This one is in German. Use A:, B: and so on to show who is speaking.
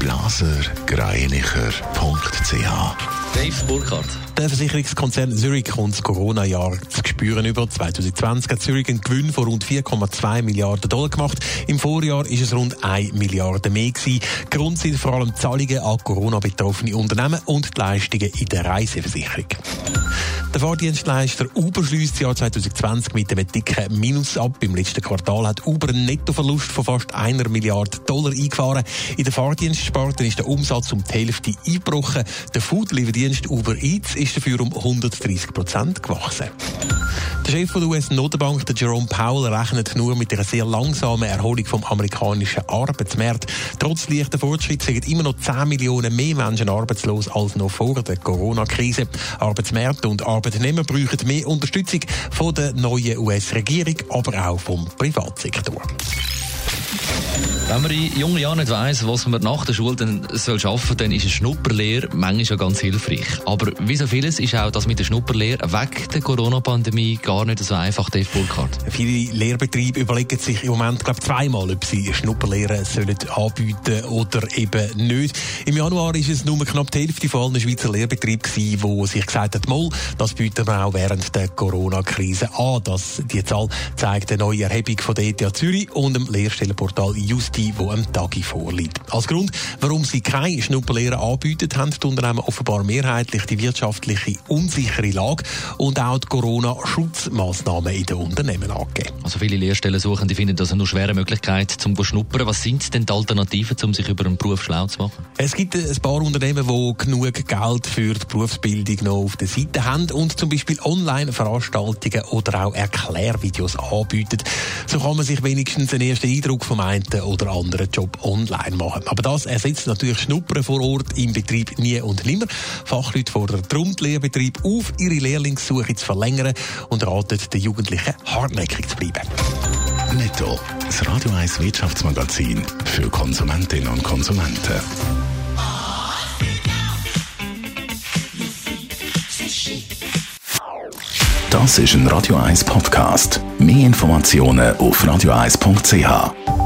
A: blasergreinicher.ch
B: Dave Burkhardt.
C: Der Versicherungskonzern Zurich kommt das Corona-Jahr zu spüren über. 2020 hat Zurich einen Gewinn von rund 4,2 Milliarden Dollar gemacht. Im Vorjahr ist es rund 1 Milliarde mehr gewesen. Grund sind vor allem Zahlungen an Corona-betroffene Unternehmen und die Leistungen in der Reiseversicherung. Der Fahrdienstleister Uber schließt das Jahr 2020 mit einem dicken Minus ab. Im letzten Quartal hat Uber einen Nettoverlust von fast einer Milliarde Dollar eingefahren. In der Fahrdienstsparte ist der Umsatz um die Hälfte eingebrochen. Der Food-Lieferdienst Uber Eats ist dafür um 130 Prozent gewachsen. Der Chef der US-Notenbank, Jerome Powell, rechnet nur mit einer sehr langsamen Erholung vom amerikanischen Arbeitsmarkt. Trotz leichter Fortschritt sind immer noch 10 Millionen mehr Menschen arbeitslos als noch vor der Corona-Krise. Arbeitsmärkte und Arbeitnehmer brauchen mehr Unterstützung von der neuen US-Regierung, aber auch vom Privatsektor.
B: Wenn man in jungen Jahren nicht weiss, was man nach der Schule dann soll arbeiten soll, dann ist eine Schnupperlehre manchmal ja ganz hilfreich. Aber wie so vieles ist auch das mit der Schnupperlehre weg der Corona-Pandemie gar nicht so einfach, Dave Burkhardt.
C: Viele Lehrbetriebe überlegen sich im Moment glaub, zweimal, ob sie Schnupperlehre sollen anbieten oder eben nicht. Im Januar ist es nur knapp die Hälfte von allen Schweizer Lehrbetrieben wo sich gesagt hat, mal, das bieten wir auch während der Corona-Krise an. Das, die Zahl zeigt eine neue Erhebung von der ETH Zürich und dem Lehrstellenportal Justi die am Tagi vorliegt. Als Grund, warum sie keine Schnupperlehre anbieten, haben die Unternehmen offenbar mehrheitlich die wirtschaftliche unsichere Lage und auch die Corona-Schutzmaßnahmen in den Unternehmen angegeben.
B: Also viele Lehrstellen suchen, die finden das eine nur schwere Möglichkeit zum Schnuppern. Was sind denn die Alternativen, um sich über einen Beruf schlau zu machen?
C: Es gibt ein paar Unternehmen, die genug Geld für die Berufsbildung noch auf der Seite haben und zum Beispiel Online-Veranstaltungen oder auch Erklärvideos anbieten. So kann man sich wenigstens einen ersten Eindruck vom einen oder anderen Job online machen. Aber das ersetzt natürlich Schnuppern vor Ort im Betrieb nie und nimmer. Fachleute fordern darum die Lehrbetrieb auf, ihre Lehrlingssuche zu verlängern und raten den Jugendlichen hartnäckig zu bleiben.
A: Netto, das Radio 1 Wirtschaftsmagazin für Konsumentinnen und Konsumenten. Das ist ein Radio 1 Podcast. Mehr Informationen auf radio1.ch.